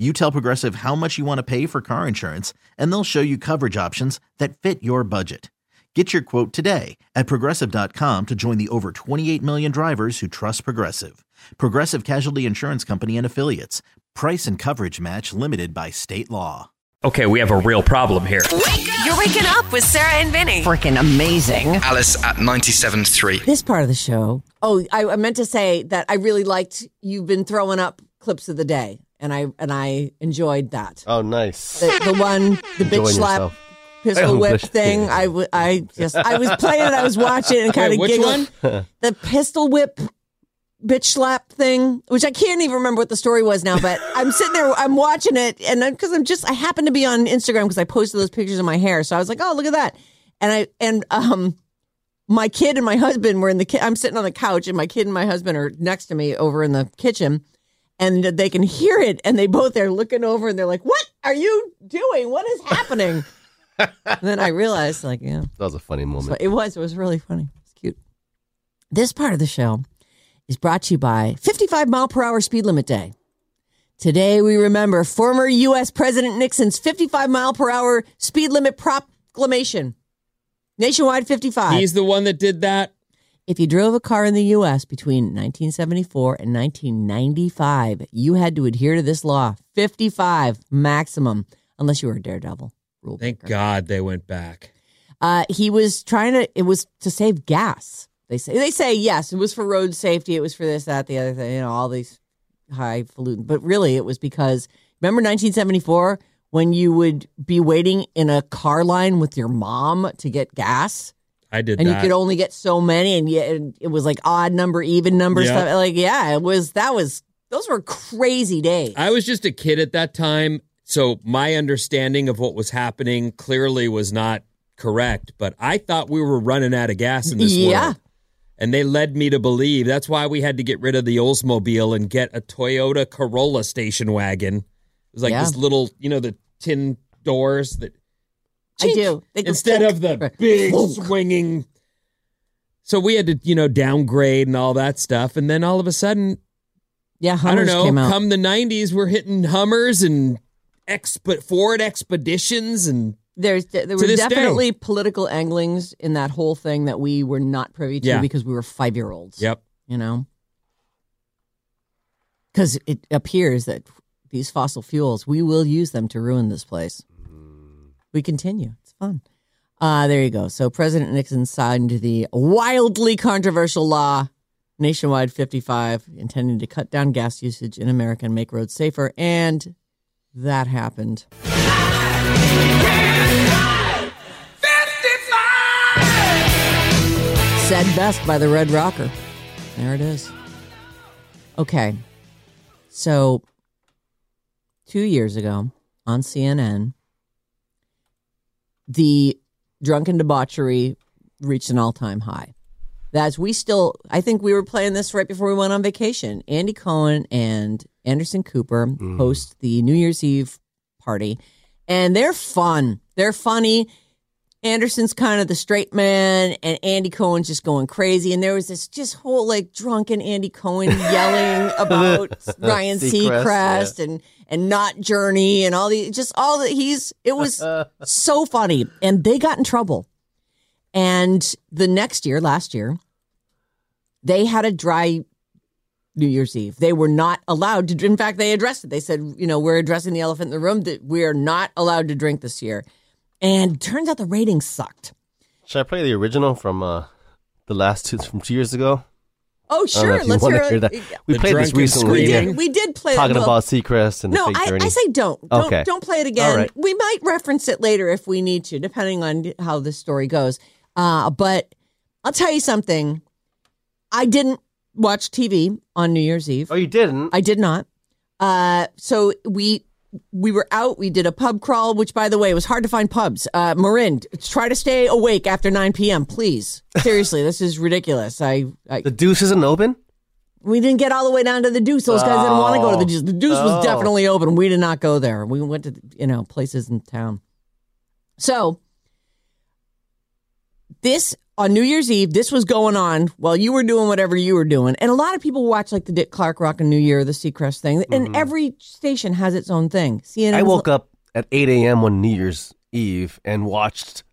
You tell Progressive how much you want to pay for car insurance, and they'll show you coverage options that fit your budget. Get your quote today at progressive.com to join the over 28 million drivers who trust Progressive. Progressive Casualty Insurance Company and Affiliates. Price and coverage match limited by state law. Okay, we have a real problem here. You're waking up with Sarah and Vinny. freaking amazing. Alice at 97.3. This part of the show. Oh, I, I meant to say that I really liked you've been throwing up clips of the day, and I and I enjoyed that. Oh, nice. The, the one, the bitch slap, yourself. pistol whip bitch. thing. I, w- I just I was playing it. I was watching it and kind of which giggling. one? The pistol whip. Bitch slap thing, which I can't even remember what the story was now, but I'm sitting there, I'm watching it, and because I'm just, I happen to be on Instagram because I posted those pictures of my hair, so I was like, oh, look at that, and I, and um, my kid and my husband were in the ki- I'm sitting on the couch and my kid and my husband are next to me over in the kitchen and they can hear it and they both are looking over and they're like, "What are you doing? What is happening?" and then I realized like, yeah. That was a funny So moment. it was it was really funny. It's cute. This part of the show is brought to you by 55 mile per hour speed limit day. Today we remember former US President Nixon's 55 mile per hour speed limit proclamation. Nationwide 55. He's the one that did that. If you drove a car in the U.S. between 1974 and 1995, you had to adhere to this law 55 maximum, unless you were a daredevil rule Thank breaker. God they went back. Uh, he was trying to, it was to save gas. They say, they say, yes, it was for road safety. It was for this, that, the other thing, you know, all these highfalutin. But really, it was because, remember 1974 when you would be waiting in a car line with your mom to get gas? I did and that. you could only get so many, and yet it was like odd number, even number stuff. Like, yeah, it was. That was those were crazy days. I was just a kid at that time, so my understanding of what was happening clearly was not correct. But I thought we were running out of gas in this Yeah. world. And they led me to believe that's why we had to get rid of the Oldsmobile and get a Toyota Corolla station wagon. It was like Yeah. this little, you know, the tin doors that I do. They go instead of the big swinging. So we had to, you know, downgrade and all that stuff, and then all of a sudden, yeah, I Hummers don't know, came out. come the '90s, we're hitting Hummers and exp- Ford Expeditions, and There's there were this day. definitely political anglings in that whole thing that we were not privy to Yeah. because we were five year olds. yep, you know, because it appears that these fossil fuels we will use them to ruin this place. We continue. It's fun. Uh, there you go. So President Nixon signed the wildly controversial law, nationwide 55, intending to cut down gas usage in America and make roads safer. And that happened. Said best by the Red Rocker. There it is. Okay. So, two years ago on CNN, the drunken debauchery reached an all time high. That's we still, I think we were playing this right before we went on vacation. Andy Cohen and Anderson Cooper mm. host the New Year's Eve party, and they're fun. They're funny. Anderson's kind of the straight man, and Andy Cohen's just going crazy. And there was this just whole like drunken Andy Cohen yelling about Ryan Seacrest, Seacrest and and not Journey and all the just all that he's. It was so funny, and they got in trouble. And the next year, last year, they had a dry New Year's Eve. They were not allowed to. In fact, they addressed it. They said, you know, we're addressing the elephant in the room that we are not allowed to drink this year. And turns out the ratings sucked. Should I play the original from uh, the last two from two years ago? Oh, I don't know sure. Let's hear, hear that. We played this recently. screaming. Yeah. We did play Talking well, about Seacrest and No, the fake I, journey. I say don't. Don't Okay. don't play it again. All right. We might reference it later if we need to, depending on how this story goes. Uh, but I'll tell you something. I didn't watch TV on New Year's Eve. oh, you didn't? I did not. Uh, so we we were out. We did a pub crawl, which, by the way, was hard to find pubs. Uh, Marin, try to stay awake after nine p.m. Please, seriously, this is ridiculous. I, I the Deuce isn't open? we didn't get all the way down to the Deuce. Those guys didn't want to go to the. Deuce. The Deuce Oh. was definitely open. We did not go there. We went to you know places in town. So this on New Year's Eve, this was going on while you were doing whatever you were doing, and a lot of people watch like the Dick Clark Rock and New Year, the Seacrest thing, and every station has its own thing. CNN. Mm-hmm. I woke up at 8 a.m. on New Year's Eve and watched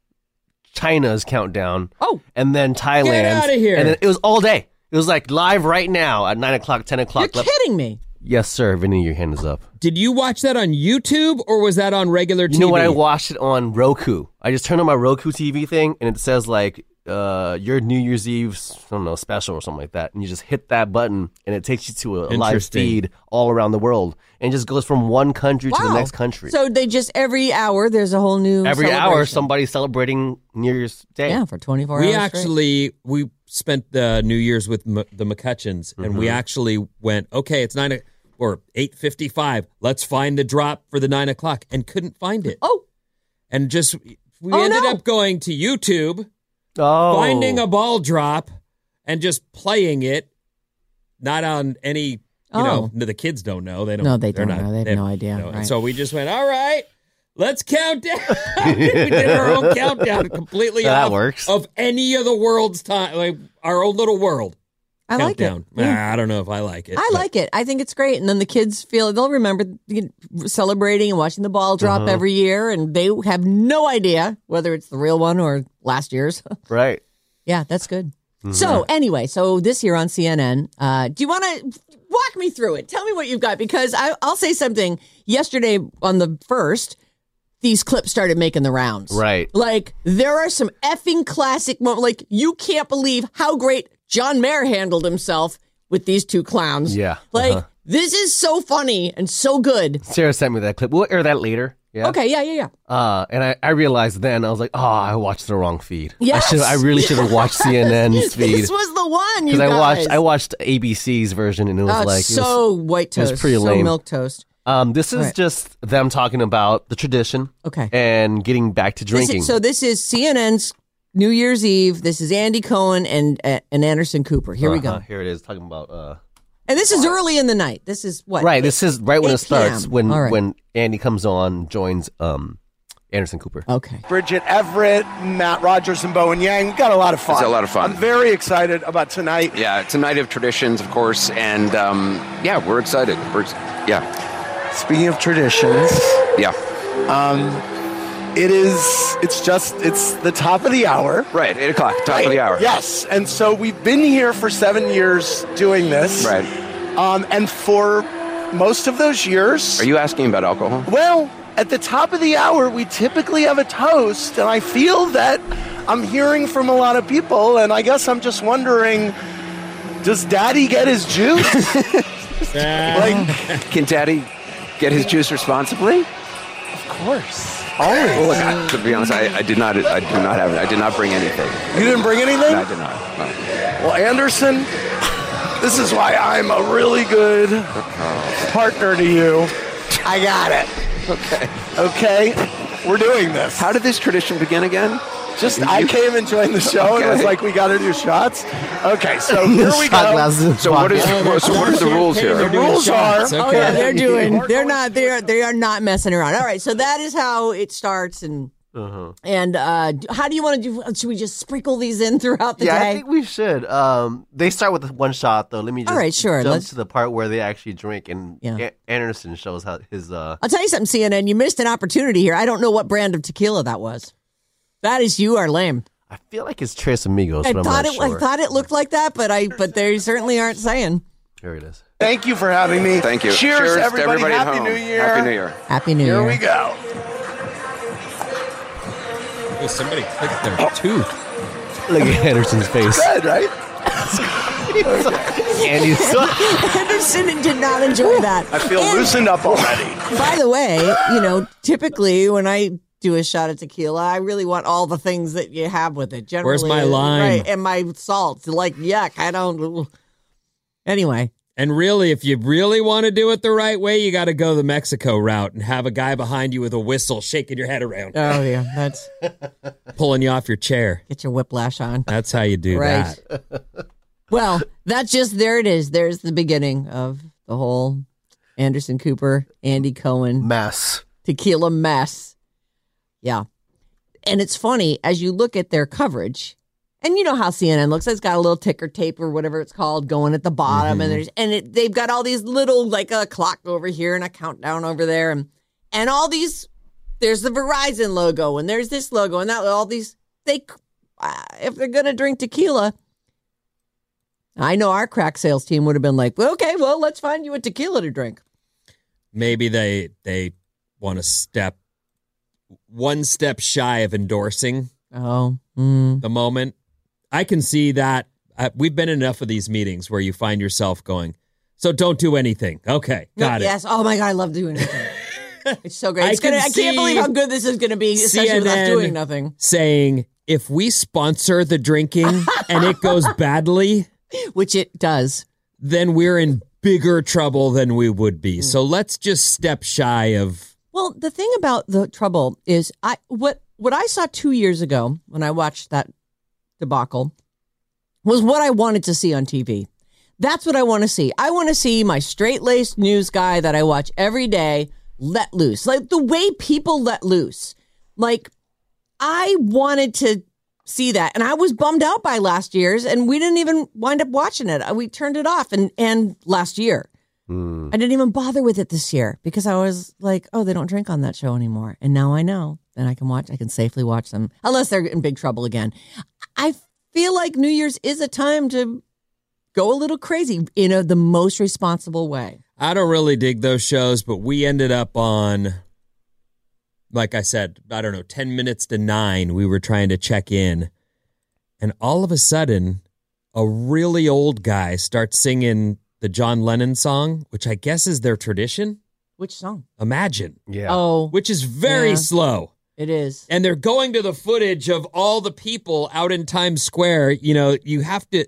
China's countdown. Oh. And then Thailand's. outta here. And it was all day. It was like live right now at 9 o'clock, 10 o'clock. You're kidding me. Yes, sir. Vinny, your hand is up. Did you watch that on YouTube or was that on regular TV? You know what? I watched it on Roku. I just turned on my Roku TV thing, and it says like uh, your New Year's Eve, I don't know, special or something like that, and you just hit that button, and it takes you to a, a live feed all around the world, and it just goes from one country to the Wow. next country. So they just every hour there's a whole new Every hour, celebration. somebody's celebrating New Year's Day. yeah for 24 we hours. straight. actually we spent the New Year's with M- the McCutcheons, and we Mm-hmm. actually went okay. It's nine o- or eight fifty five. Let's find the drop for the nine o'clock, and couldn't find it. oh And just we Oh, ended no. up going to YouTube, Oh, finding a ball drop, and just playing it. Not on any, you know, Oh. no, the kids don't know. They don't. No, they don't not- know. They have no idea, you know, and so we just went. All right, let's count down. we did our own countdown completely That off works. of any of the world's time, like our own little world. I like it. countdown. Yeah. Ah, I don't know if I like it. I but- like it. I think it's great. And then the kids feel they'll remember you know, celebrating and watching the ball drop Uh-huh. every year, and they have no idea whether it's the real one or last year's. right. yeah, that's good. Mm-hmm. So anyway, so this year on CNN, uh, do you want to walk me through it? Tell me what you've got because I, I'll say something. Yesterday on the first, these clips started making the rounds. Right. Like there are some effing classic moments. Like you can't believe how great John Mayer handled himself with these two clowns. Yeah. Like Uh-huh. this is so funny and so good. Sarah sent me that clip. We'll air that later. Yeah. Okay, yeah, yeah, yeah. Uh, and I, I realized then I was like, oh, I watched the wrong feed. Yes. I should. I really should have watched CNN's feed This was the one because I watched. I watched ABC's version and it was Oh, like it was- so white it was toast, pretty so lame. milk toast. Um, this is Right. just them talking about the tradition. Okay. And getting back to This drinking. is, so this is CNN's New Year's Eve. This is Andy Cohen and uh, and Anderson Cooper. Here we Uh-huh, go. Here it is talking about. Uh, And this is early in the night. This is what? right. This is right when 8 it starts. PM. When All right. when Andy comes on, joins um, Anderson Cooper. Okay. Bridget Everett, Matt Rogers, and Bowen Yang. We got a lot of fun. It's a lot of fun. I'm very excited about tonight. Yeah, it's a night of traditions, of course, and um, yeah, we're excited. We're ex- yeah, Speaking of traditions, yeah, it is. It's just. It's the top of the hour. right. Eight o'clock, top of the hour. Yes, and so we've been here for seven years doing this. Right. Um, and for most of those years, Are you asking about alcohol? well, at the top of the hour, we typically have a toast, and I feel that I'm hearing from a lot of people, and I guess I'm just wondering, does Daddy get his juice? like, Can Daddy get his juice responsibly? of course. Well, look, I, to be honest, I, I did not. I did not have. I did not bring anything. You didn't bring anything? No, I did not. No. Well, Anderson, this is why I'm a really good partner to you. I got it. Okay. Okay? We're doing this. How did this tradition begin again? Just I came and joined the show and was like, we got to do shots. Okay, so here we go. glasses So what is? pocket. So what are the rules here? The rules shots. are- Oh yeah, they're doing. They're not. They're they are not messing around. All right, so that is how it starts, and Uh-huh. and uh how do you want to do? Should we just sprinkle these in throughout the Yeah, day? I think we should. Um, they start with one shot though. Let me just All right, sure, jump let's- to the part where they actually drink, and Yeah. A- Anderson shows how his. Uh, I'll tell you something, CNN. You missed an opportunity here. I don't know what brand of tequila that was. That is you are lame. I feel like it's Tres Amigos, I but I'm thought not it. sure. I thought it looked like that, but I. But they certainly aren't saying. Here it is. Thank you for having me. Thank you. Cheers, to everybody. everybody at Happy home. New Year. Happy New Year. Happy New Year. Here we go. Oh, somebody clicked their tooth. Look at Anderson's face. Good, right? And Andy, Henderson did not enjoy that. I feel And loosened up already. By the way, you know, typically when I do a shot of tequila, I really want all the things that you have with it. Generally, Where's my lime? Right, and my salt. Like, yuck, I don't. Anyway, And really, if you really want to do it the right way, you got to go the Mexico route and have a guy behind you with a whistle shaking your head around, oh yeah, that's pulling you off your chair. get your whiplash on. That's how you do Right. that. Well, that's just there. It is. There's the beginning of the whole Anderson Cooper, Andy Cohen mess. tequila mess. Yeah. And it's funny as you look at their coverage, and you know how CNN looks. It's got a little ticker tape or whatever it's called going at the bottom, and there's and it, they've got all these little like a clock over here and a countdown over there, and and all these. There's the Verizon logo, and there's this logo, and that all these. They, uh, if they're gonna drink tequila, I know our crack sales team would have been like, well, okay, well, let's find you a tequila to drink. Maybe they they want to step one step shy of endorsing Oh, mm. the moment. I can see that. Uh, we've been in enough of these meetings where you find yourself going, so don't do anything. Okay, got it. Yes. Oh my god, I love doing it. It's so great. I gonna, can I can't believe how good this is going to be, especially CNN doing nothing. Saying if we sponsor the drinking and it goes badly, Which it does. then we're in bigger trouble than we would be. So let's just step shy of. Well, the thing about the trouble is, I what what I saw two years ago when I watched that debacle was what I wanted to see on TV. That's what I want to see. I want to see my straight laced news guy that I watch every day let loose, like the way people let loose. Like I wanted to see that, and I was bummed out by last year's, and we didn't even wind up watching it. We turned it off, and and last year. Hmm. I didn't even bother with it this year because I was like, oh, they don't drink on that show anymore. And now I know. Then I can watch, I can safely watch them unless they're in big trouble again. I feel like New Year's is a time to go a little crazy in a, the most responsible way. I don't really dig those shows, but we ended up on, like I said, I don't know, 10 minutes to nine. We were trying to check in. And all of a sudden, a really old guy starts singing the John Lennon song, which I guess is their tradition. Which song? Imagine, Yeah. Oh, which is very Yeah. slow. it is. And they're going to the footage of all the people out in Times Square. You know, you have to,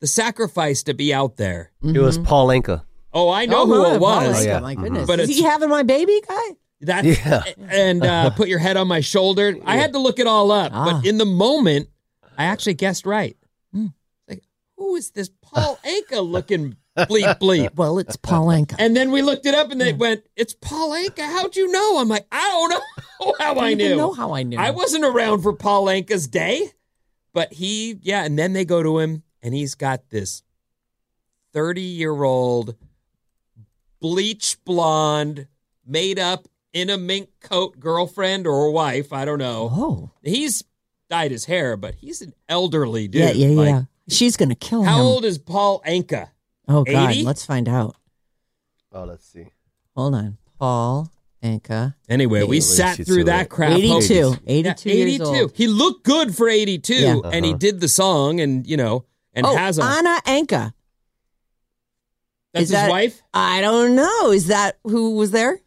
the sacrifice to be out there. It was Paul Anka. Oh, I know Oh, who my, it was. Oh, yeah. My Mhm. goodness. But is he having my baby guy? That Yeah. and uh, put your head on my shoulder. I had to look it all up, Ah. but in the moment, I actually guessed right. Hmm. Like, who is this Paul Anka looking bleep bleep? Well, it's Paul Anka. And then we looked it up, and they went, "It's Paul Anka." How'd you know? I'm like, I don't know how I, I knew. know how I knew. I wasn't around for Paul Anka's day, but he, yeah. And then they go to him, and he's got this thirty-year-old bleach blonde, made up in a mink coat girlfriend or wife. I don't know. Oh, He's dyed his hair, but he's an elderly dude. yeah, yeah, Like, yeah. She's gonna kill How him. How old is Paul Anka? Oh God, 80? let's find out. Oh, let's see. Hold on, Paul Anka. Anyway, we sat 82, through that right? crap. 82. Yeah, 82 years old. He looked good for 82, Yeah. and he Uh-huh. did the song, and you know, and oh, has a Anna Anka. that's is his that- wife. I don't know. Is that who was there?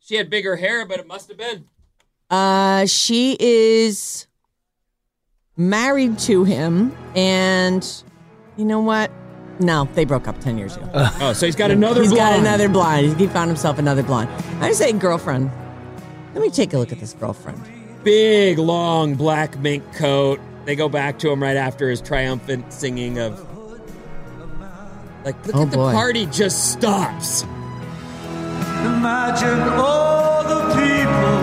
She had bigger hair, but it must have been. Uh, she is married to him, and you know what? No, they broke up ten years ago. Oh, so he's got another. He's got another blonde. He found himself another blonde. I say girlfriend. Let me take a look at this girlfriend. big, long black mink coat. They go back to him right after his triumphant singing of. Like, look Oh, at the boy. party just stops. Imagine all the people.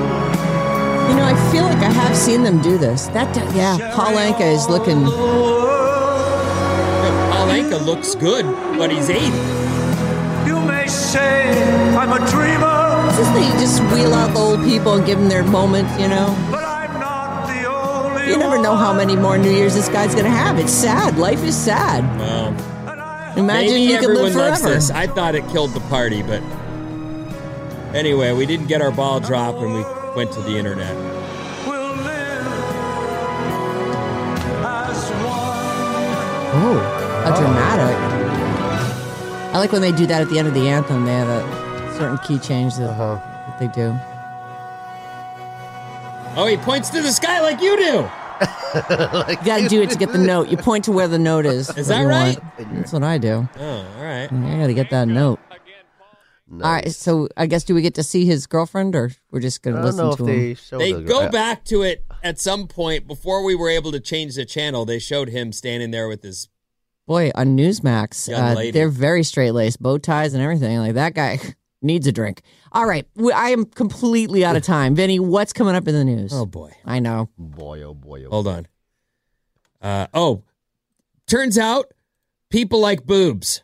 You know, I feel like I have seen them do this. That, yeah, Paul Anka is looking. Paul Anka looks good, but he's 80. You may say I'm a dreamer, It's just that you just wheel out the old people and give them their moment. You know, but I'm not the only you never know how many more New Year's this guy's gonna have. It's sad. Life is sad. Well, And I Imagine maybe you could everyone live loves forever. this. I thought it killed the party, but anyway, we didn't get our ball drop, and we went to the internet. will live as. Oh, How dramatic. I like when they do that at the end of the anthem. They have a certain key change that, uh-huh. that they do. Oh, he points to the sky like you do. You got to do it to get the note. You point to where the note is. Is that right? want. That's what I do. Oh, all right. I got to get that note. All right. So I guess do we get to see his girlfriend, or we're just going I to don't listen know to they him? show They the- go back to it at some point before we were able to change the channel. They showed him standing there with his. Boy, on Newsmax, uh, they're very straight laced, bow ties and everything. Like that guy needs a drink. All right, we, I am completely out of time. Vinny, what's coming up in the news? Oh boy. I know. Boy, oh boy, oh Hold on. Uh, oh, turns out people like boobs.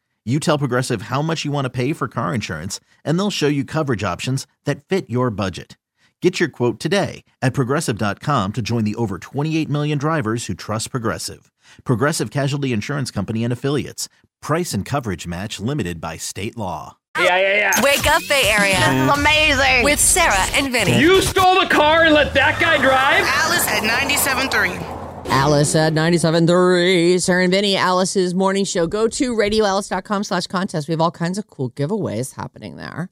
You tell Progressive how much you want to pay for car insurance, and they'll show you coverage options that fit your budget. Get your quote today at progressive.com to join the over 28 million drivers who trust Progressive. Progressive Casualty Insurance Company and Affiliates. Price and coverage match limited by state law. Yeah, yeah, yeah. Wake up, Bay Area. This is amazing. With Sarah and Vinny. You stole the car and let that guy drive? Alice at 97.3. Alice at 97.3. Sarah and Vinny, Alice's morning show. Go to radioalice.com slash contest. We have all kinds of cool giveaways happening there.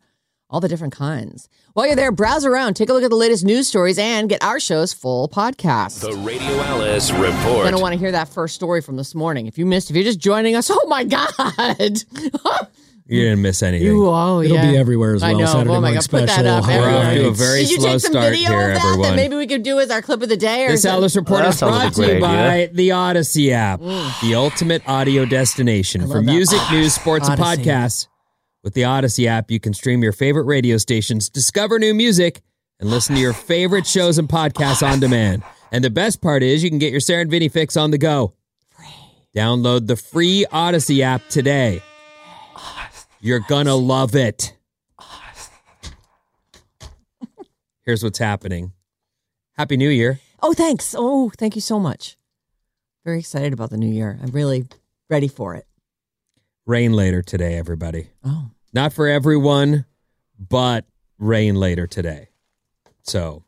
All the different kinds. While you're there, browse around, take a look at the latest news stories, and get our show's full podcast. The Radio Alice Report. You're going to want to hear that first story from this morning. If you missed, if you're just joining us, oh my God. You didn't miss anything. You, oh, It'll yeah. be everywhere as well. I well. know. Saturday oh my morning God, put that special, up. Hot We're off to a very Did you slow take some start video here, of that everyone. that maybe we could do as our clip of the day? Or This is it- Alice Report that is sounds like brought to you great by the Odyssey app, the ultimate audio destination for love that. music, news, sports, and podcasts. With the Odyssey app, you can stream your favorite radio stations, discover new music, and listen to your favorite shows and podcasts on demand. And the best part is you can get your Sarah and Vinny fix on the go. Download the free Odyssey app today. You're gonna love it. Here's what's happening. Happy New Year. Oh, thanks. Oh, thank you so much. Very excited about the new year. I'm really ready for it. Rain later today, everybody. Oh, Not for everyone, but rain later today. So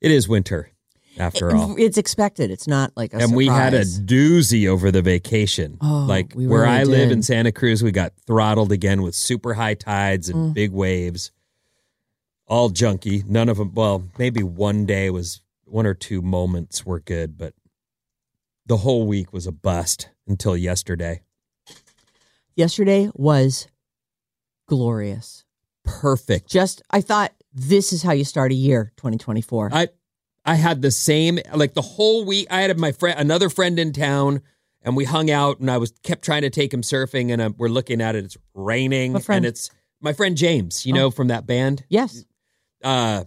it is winter after all. it's expected. It's not like a And we had a doozy over the vacation. Oh, like we where really I live in Santa Cruz, we got throttled again with super high tides and Mm. big waves. All junky. None of them, well, maybe one day was one or two moments were good, but the whole week was a bust until yesterday. Yesterday was glorious. Perfect. Just, I thought this is how you start a year, 2024. I I had the same like the whole week. I had my friend, another friend in town, and we hung out. And I was kept trying to take him surfing, and uh, we're looking at it. It's raining, and it's my friend James. You Oh. know from that band. yes. Uh,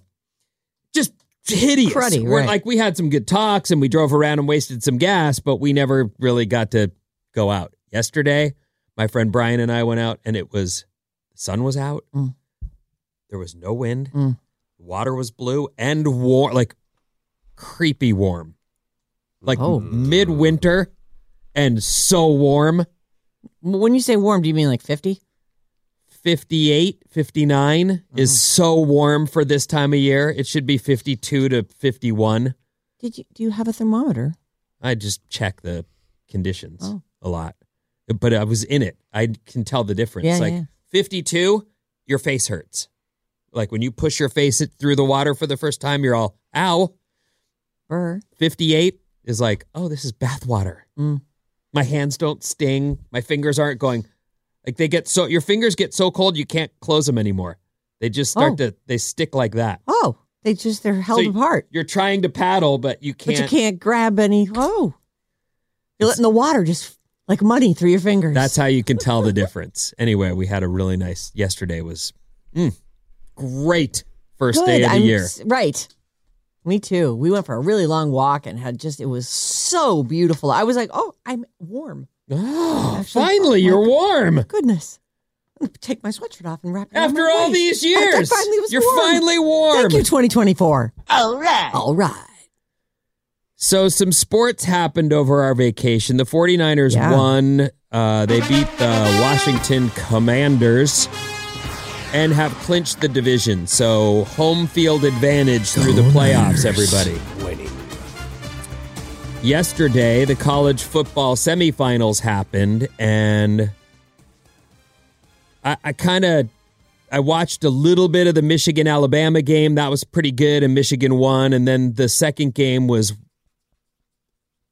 just hideous. Cruddy, We're- right. Like we had some good talks, and we drove around and wasted some gas, but we never really got to go out. Yesterday, my friend Brian and I went out, and it was the sun was out. Mm. There was no wind. Mm. Water was blue and warm, like creepy warm, like Oh. midwinter, and so warm. When you say warm, do you mean like 50? 58, 59 is mm-hmm. so warm for this time of year. It should be 52 to 51. Did you do you have a thermometer? I just check the conditions Oh. a lot. But I was in it. I can tell the difference. Yeah, like yeah. 52, your face hurts. Like when you push your face it through the water for the first time, you're all, ow. Burr. 58 is like, oh, this is bath water. Mm. My hands don't sting. My fingers aren't going, like they get so, your fingers get so cold you can't close them anymore. They just start Oh. to, they stick like that. Oh, they just they're held So apart. You're trying to paddle, but you can't. But you can't grab any. Oh, you're letting the water just like money through your fingers. That's how you can tell the difference. Anyway, we had a really nice yesterday was mm, great first Good. day of the I'm year. Right. Me too. We went for a really long walk and had just it was so beautiful. I was like, oh, I'm warm. Oh, Actually, finally, oh you're warm. Goodness. I'm gonna take my sweatshirt off and wrap it around After my all waist. these I- I years, finally was you're warm. finally warm. Thank you, 2024. All right. All right. So some sports happened over our vacation. The 49ers Yeah. won. Uh, they beat the Washington Commanders and have clinched the division. So home field advantage through the playoffs, everybody. Winning. Yesterday, the college football semifinals happened, and I, I kind of I watched a little bit of the Michigan Alabama game. That was pretty good, and Michigan won. And then the second game was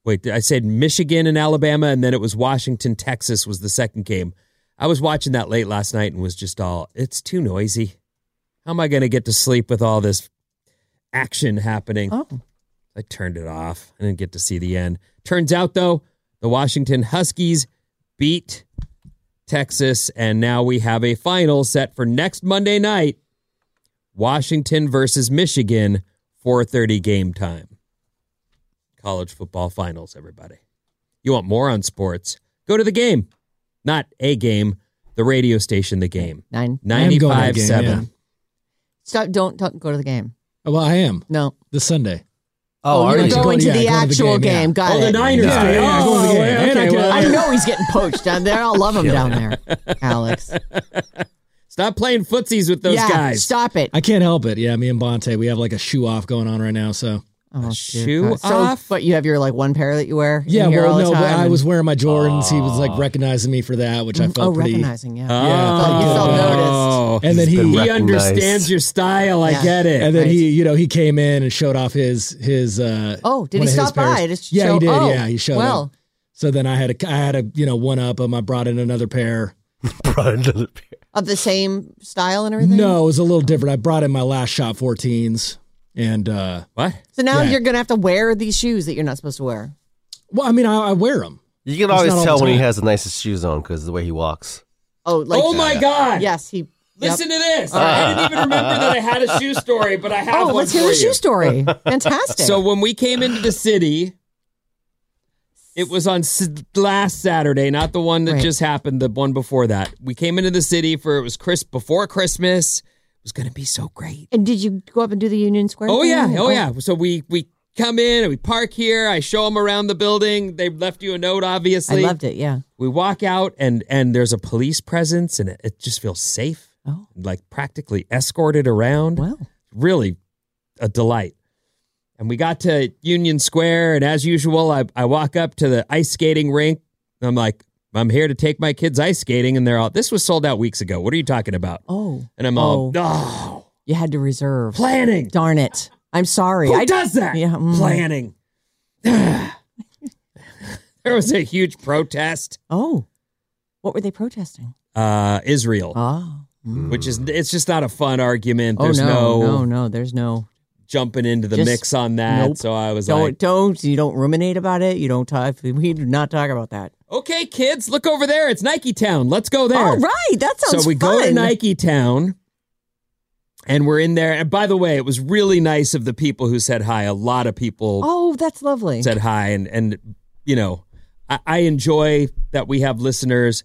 wait, I said Michigan and Alabama, and then it was Washington Texas was the second game. I was watching that late last night and was just all it's too noisy. How am I going to get to sleep with all this action happening? Oh. I turned it off. I didn't get to see the end. Turns out, though, the Washington Huskies beat Texas, and now we have a final set for next Monday night. Washington versus Michigan, 4:30 game time. College football finals, everybody. You want more on sports? Go to the game. Not a game, the radio station, the game. Nine. I am going to the 95 game, 7. yeah. Stop. Don't, don't go to the game. Oh, Well, I am No. this Sunday. Oh, oh are you're you? going to Yeah, the going to the actual game, yeah. game. Got Oh, it. the Niners Yeah, game. yeah, Oh, going to the game. okay, And I okay. go- I know he's getting poached down there. I'll love him down there, Alex. Stop playing footsies with those yeah, guys. Stop it. I can't help it. Yeah, me and Bonte, we have like a shoe off going on right now. So Oh, shoe God. So, off? but you have your like one pair that you wear. in yeah, here all well, the no, but time I was wearing my Jordans. He was like recognizing me for that, which I felt oh, pretty. recognizing. Yeah. Yeah, Felt- you felt Oh. And then he, He understands your style. I Yeah. get it. and then Right. he, you know, he came in and showed off his his. uh Oh, did he stop by? pairs. Just yeah, show- he did. oh, yeah, he showed well. up. So then I had a, I had a, you know, one up him. I brought in another pair. Brought another pair. Of the same style and everything. No, it was a little different. I brought in my last shot 14s, and uh what? So now Yeah. you're gonna have to wear these shoes that you're not supposed to wear. well, I mean, I, I wear them. You can It's always tell when he has the nicest shoes on because the way he walks. Oh, like oh my God. yes, he. Listen to this. I didn't even remember that I had a shoe story, but I have Oh, one let's for hear the you. shoe story. Fantastic. So when we came into the city, it was on s- last Saturday, not the one that Right. just happened, the one before that. We came into the city for it was Chris before Christmas. Was going to be so great. and did you go up and do the Union Square? Oh thing? yeah, oh yeah. So we we come in and we park here. I show them around the building. They left you a note, obviously. I loved it. Yeah. We walk out and and there's a police presence and it, it just feels safe. Oh. Like practically escorted around. Well. Really a delight. And we got to Union Square and as usual I I walk up to the ice skating rink. And I'm like I'm here to take my kids ice skating and they're all this was sold out weeks ago. What are you talking about? Oh. And I'm all Oh. oh, You had to reserve. planning. Darn it. I'm sorry. Who I does that? Yeah. mm. Planning. there was a huge protest. Oh. What were they protesting? Uh, Israel, Oh. which is it's just not a fun argument. Oh There's no, no, no, no. There's no. Jumping into the Just- mix on that. nope. So I was Don't like, don't you don't ruminate about it. You don't talk. We do not talk about that. okay, kids, look over there. It's Nike Town. Let's go there. All right, that sounds. so we go to. Nike Town. And we're in there. And by the way, it was really nice of the people who said hi. A lot of people Oh, that's lovely. said hi and and you know I, I enjoy that we have listeners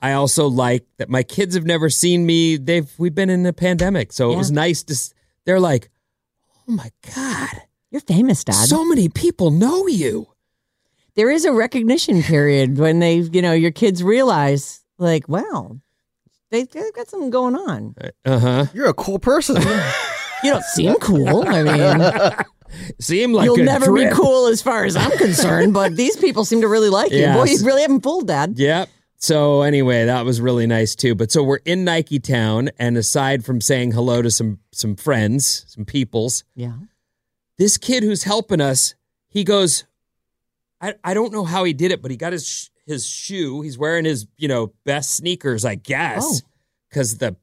i also like that my kids have never seen me they've we've been in a pandemic so it was nice to they're like oh my god You're famous, Dad. so many people know you there is a recognition period when they, you know, your kids realize, like, wow, they, they've got something going on. Uh huh. You're a cool person. You don't seem cool. I mean, Seem like you'll a never trip. be cool as far as I'm concerned, but these people seem to really like you. Boy, you really haven't fooled, Dad. Yep. So anyway, that was really nice too. But so we're in Nike Town, and aside from saying hello to some some friends, some peoples, Yeah. this kid who's helping us, he goes, I, I don't know how he did it, but he got his sh- his shoe. He's wearing his you know best sneakers, I Oh. guess, because the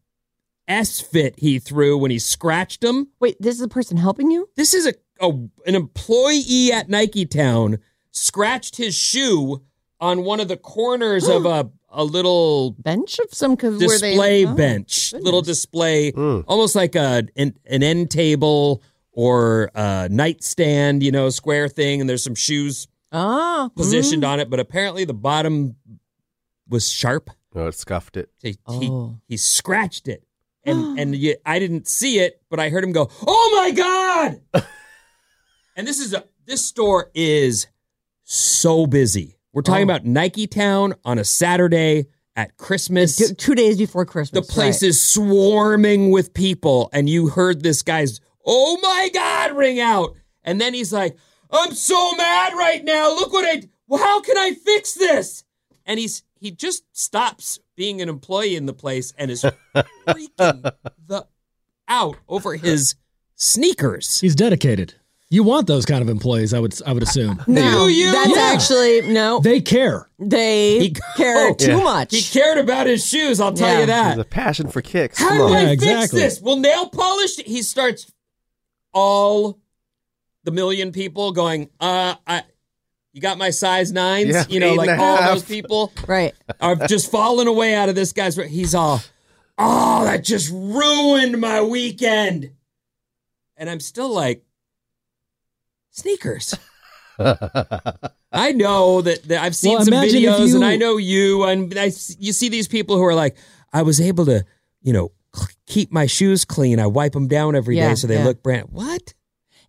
S fit he threw when he scratched him. Wait, this is a person helping you? This is a, a an employee at Nike Town scratched his shoe on one of the corners of a a little bench of some where they- display oh, bench, little display, almost like a an, an end table or a nightstand, you know, square thing, and there's some shoes Ah, positioned mm. on it, but apparently the bottom was sharp. Oh, it scuffed it. He, Oh. he, he scratched it. And and you, I didn't see it, but I heard him go, "Oh my god!" and this is a this store is so busy. We're talking Oh. about Nike Town on a Saturday at Christmas. Two- two days before Christmas. The place right. is swarming with people, and you heard this guy's "Oh my god!" ring out, and then he's like, "I'm so mad right now. Look what I. Well, how can I fix this?" And he's he just stops being an employee in the place and is freaking the out over his sneakers. He's dedicated. You want those kind of employees, I would I would assume. No, that's Yeah. actually no. They care. They He- care Oh, too yeah. much. He cared about his shoes. I'll tell Yeah. you that. There's a passion for kicks. How Come do on. I Yeah, fix exactly. this? Well, nail polish. He starts all the million people going. Uh, I. You got my size nines. Yeah, you know, like all half. those people right. are just falling away out of this guy's. He's all, oh, that just ruined my weekend. And I'm still like, sneakers. I know that, that I've seen Well, some videos, you- and I know you, and I, you see these people who are like, I was able to, you know, keep my shoes clean. I wipe them down every day Yeah, so they yeah. look brand. What?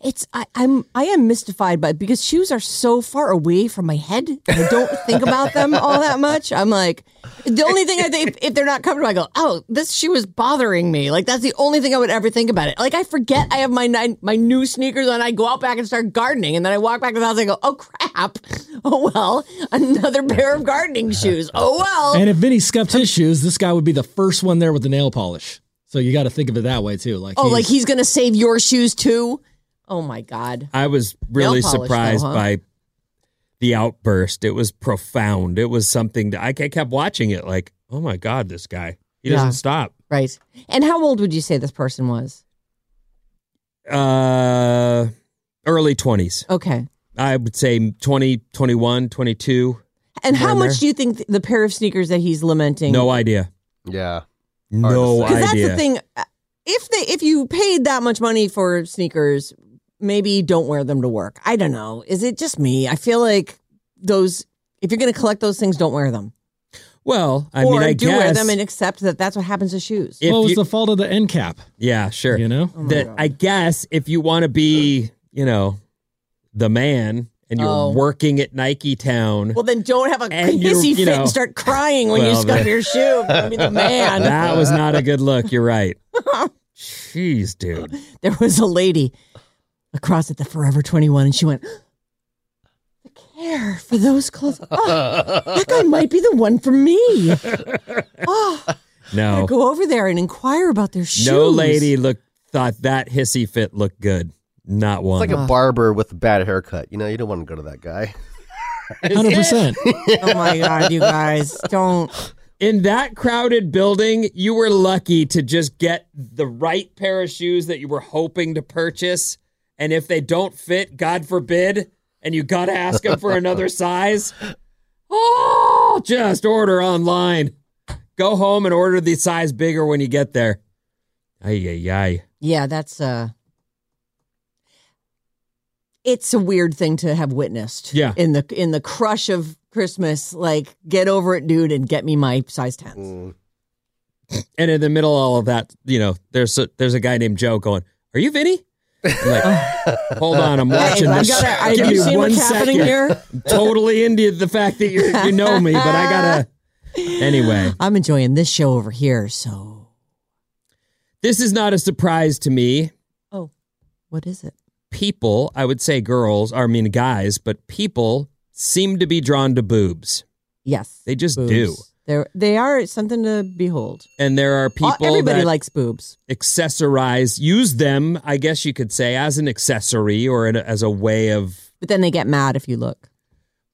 It's I, I'm I am mystified by because shoes are so far away from my head. I don't think about them all that much. I'm like the only thing I think if, they're not comfortable, I go, oh, this shoe is bothering me. Like that's the only thing I would ever think about it. Like I forget I have my my new sneakers on. I go out back and start gardening, and then I walk back to the house. and I go, oh crap. Oh well, another pair of gardening shoes. Oh well. And if Vinny scuffed his shoes, this guy would be the first one there with the nail polish. So you got to think of it that way too. Like oh, like he's gonna save your shoes too. Oh my god. I was really polish, surprised though, huh? by the outburst. It was profound. It was something that I, I kept watching it like, oh my God, this guy. He doesn't stop. Right. And how old would you say this person was? Uh, early 20s. Okay. I would say 20, 21, 22. And how much there. do you think the pair of sneakers that he's lamenting? No idea. Yeah. No Because that's the thing. uh, If they if you paid that much money for sneakers, maybe don't wear them to work. I don't know. Is it just me? I feel like those. If you're going to collect those things, don't wear them. Well, I or mean, I do guess. wear them and accept that that's what happens to shoes. if well, it's you- the fault of the end cap. yeah, sure. You know, Oh that God. I guess if you want to be, you know, the man and you're Oh. working at Nike Town, Well, then don't have a And you- hissy fit know- and start crying when you Well, scuff your shoe. I mean, the man. that was not a good look. You're right. Jeez, dude. there was a lady across at the Forever 21 and she went, the care for those clothes. Oh, that guy might be the one for me. Oh, No, go over there and inquire about their shoes. no lady looked thought that hissy fit looked good. Not It's one. like a barber with a bad haircut. You know, you don't want to go to that guy. hundred percent. Oh my God, you guys. Don't. In that crowded building, you were lucky to just get the right pair of shoes that you were hoping to purchase. And if they don't fit, God forbid, and you got to ask them for another size, oh, just order online. Go home and order the size bigger when you get there. Ay, ay, ay. Yeah, that's uh it's a weird thing to have witnessed. Yeah. In the in the crush of Christmas, like get over it, dude, and get me my size tens. Mm. And in the middle of all of that, you know, there's a, there's a guy named Joe going, "Are you Vinny?" I'm like, hold on, I'm watching Hey, I this. gotta- I- Give you me seen what's happening here? Totally into the fact that you you know me, but I gotta Anyway, I'm enjoying this show over here. So, this is not a surprise to me. oh, what is it? People, I would say girls, I mean guys, but people seem to be drawn to boobs. Yes, They just boobs. do. They're they are something to behold. And there are people Everybody likes boobs. accessorize, use them, I guess you could say, as an accessory or an, as a way of But then they get mad if you look.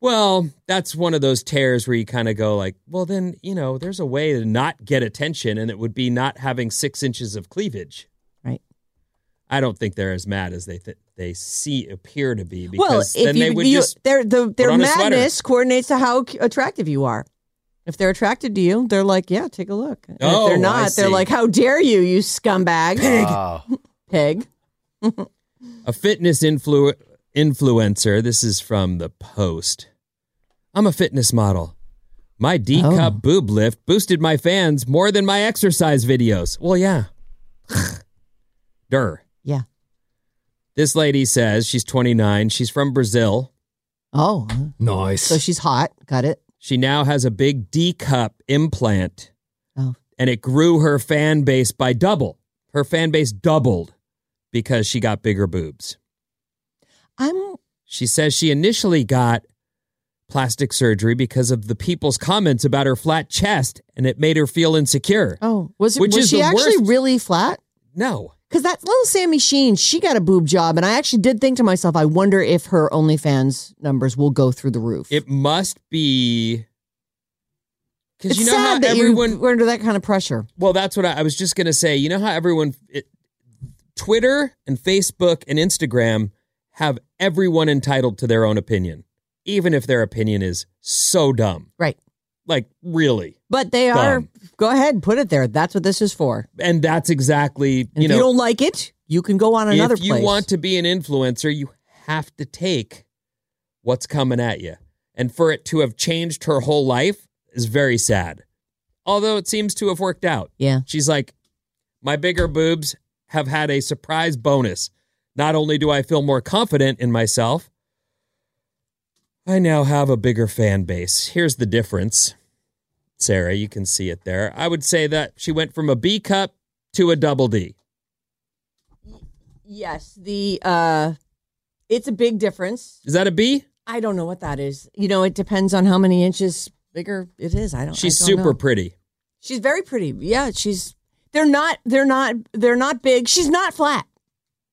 Well, that's one of those tears where you kind of go like, well, then you know, there's a way to not get attention, and it would be not having six inches of cleavage. Right. I don't think they're as mad as they th- they see appear to be Well, because if then you, they would you just their the, their on a sweater. madness coordinates to how attractive you are. If they're attracted to you, they're like, yeah, take a look. And Oh, if they're oh, not, they're like, how dare you, you scumbag. Wow. Pig. a fitness influ- influencer. This is from the Post. I'm a fitness model. My D oh. cup Oh. boob lift boosted my fans more than my exercise videos. Well, yeah. Dur. Yeah. This lady says she's 29. She's from Brazil. Oh, Nice. so she's hot. Got it. She now has a big D cup implant. Oh. And it grew her fan base by double. Her fan base doubled because she got bigger boobs. I'm She says she initially got plastic surgery because of the people's comments about her flat chest and it made her feel insecure. Oh, was it? Which was is she the actually worst. really flat? No. Because that little Sami Sheen, she got a boob job, and I actually did think to myself, I wonder if her OnlyFans numbers will go through the roof. It must be because you know how everyone were under that kind of pressure. Well, that's what I, I was just going to say. You know how everyone, it, Twitter and Facebook and Instagram have everyone entitled to their own opinion, even if their opinion is so dumb. Right. Like, really. But they are. Dumb. Go ahead, put it there. That's what this is for. And that's exactly, And you if know, you don't like it, you can go on another if you place. want to be an influencer, you have to take what's coming at you. And for it to have changed her whole life is very sad. Although it seems to have worked out. Yeah. She's like, my bigger boobs have had a surprise bonus. Not only do I feel more confident in myself, I now have a bigger fan base. Here's the difference. Sarah, you can see it there. I would say that she went from a B cup to a double D. Yes, the uh it's a big difference. Is that a B? I don't know what that is. You know, it depends on how many inches bigger it is. I don't know. She's I don't super know. pretty. She's very pretty. Yeah, she's they're not they're not they're not big. She's not flat.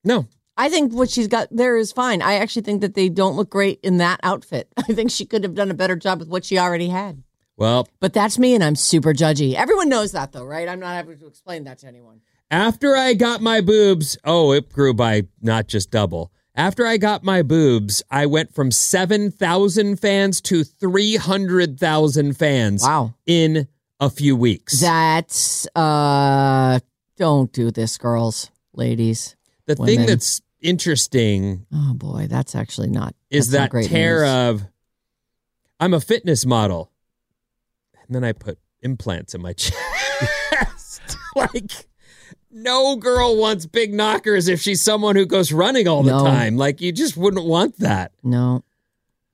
No. I think what she's got there is fine. I actually think that they don't look great in that outfit. I think she could have done a better job with what she already had. Well, But that's me and I'm super judgy. Everyone knows that though, right? I'm not having to explain that to anyone. after I got my boobs, oh, it grew by not just double. After I got my boobs, I went from 7,000 fans to 300,000 fans Wow. in a few weeks. That's uh don't do this, girls, ladies. the women. thing that's interesting Oh boy, that's actually not is not that tear news. of I'm a fitness model. And then I put implants in my chest. like no girl wants big knockers if she's someone who goes running all the No. time. Like you just wouldn't want that. No.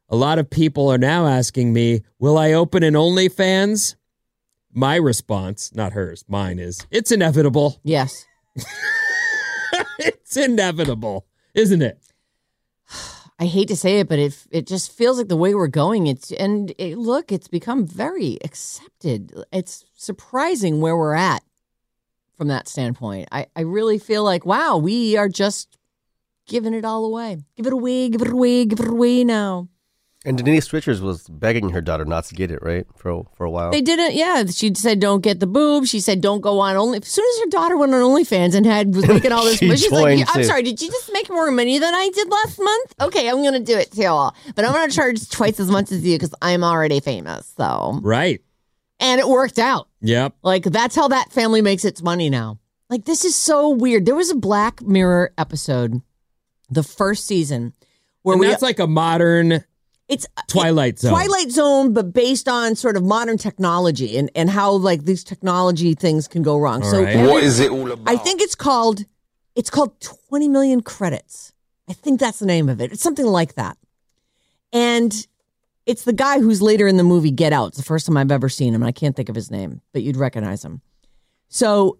A lot of people are now asking me, "Will I open an OnlyFans?" My response, not hers, mine is, "It's inevitable. Yes. it's inevitable, isn't it?" I hate to say it, but it it just feels like the way we're going. It's and it, look, it's become very accepted. It's surprising where we're at from that standpoint. I I really feel like wow, we are just giving it all away. Give it away, give it away, give it away now. And Denise Richards was begging her daughter not to get it, right? For for a while. They didn't. Yeah, she said don't get the boob. She said don't go on only. As soon as her daughter went on OnlyFans and had was making all this, She money, she's like, "I'm too. sorry, did you just make more money than I did last month? Okay, I'm gonna do it too, but I'm gonna charge twice as much as you because I'm already famous." So, Right. and it worked out. Yep. Like that's how that family makes its money now. Like this is so weird. There was a Black Mirror episode, the first season, where and we that's like a modern it's uh, Twilight Zone. Twilight Zone, but based on sort of modern technology and, and how like these technology things can go wrong. All so right. What is it all about? I think it's called it's called 20 million credits. I think that's the name of it. It's something like that. And It's the guy who's later in the movie Get Out. It's the first time I've ever seen him. I can't think of his name, but you'd recognize him. So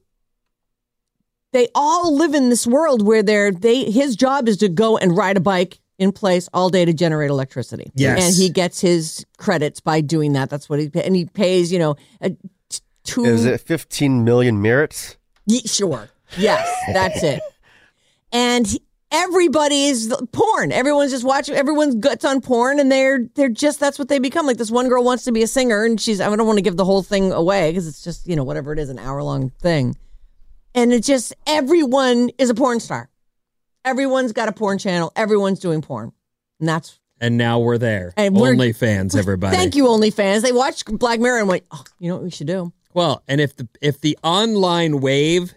they all live in this world where they're they his job is to go and ride a bike in place all day to generate electricity. Yes. and he gets his credits by doing that. That's what he and he pays. You know, a, t- two. Is it 15 million merits? Ye- sure. Yes, that's it. And he- everybody is porn. Everyone's just watching. Everyone's guts on porn, and they're they're just that's what they become. Like this one girl wants to be a singer, and she's I don't want to give the whole thing away because it's just you know whatever it is, an hour long thing. And it just everyone is a porn star. Everyone's got a porn channel. Everyone's doing porn, and that's And now we're there. And we're- OnlyFans, everybody. thank you, OnlyFans. They watched Black Mirror and went, oh, you know what we should do? Well, and if the if the online wave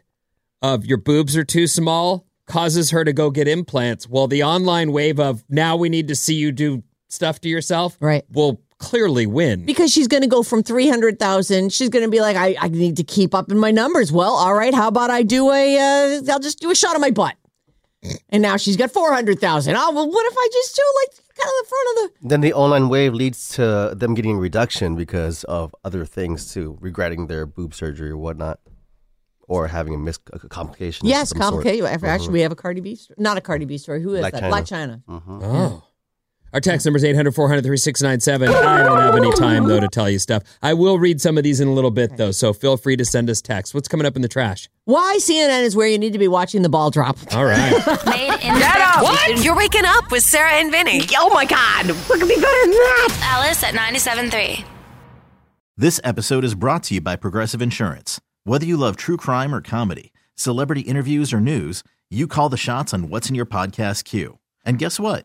of your boobs are too small causes her to go get implants, well, the online wave of now we need to see you do stuff to yourself, right, will clearly win. because she's going to go from 300,000 she's going to be like I, I need to keep up in my numbers well all right how about I do a uh, I'll just do a shot of my butt and now she's got 400,000 oh well what if I just do like kind of the front of the Then the online wave leads to them getting a reduction because of other things too, regretting their boob surgery or whatnot, or having a mis a complication. yes some sort. complicated Mhm. actually we have a Cardi B story. not a Cardi B story who is Black that China. Blac Chyna Mhm. Oh. Our text number is 800 400 3697. I don't have any time, though, to tell you stuff. I will read some of these in a little bit, though, so feel free to send us text. What's coming up in the trash? why CNN is where you need to be watching the ball drop All right. Made in Get up! What? You're waking up with Sarah and Vinny. Oh my God. What could be better than that? Alice at 97.3. This episode is brought to you by Progressive Insurance. Whether you love true crime or comedy, celebrity interviews or news, you call the shots on what's in your podcast queue. And guess what?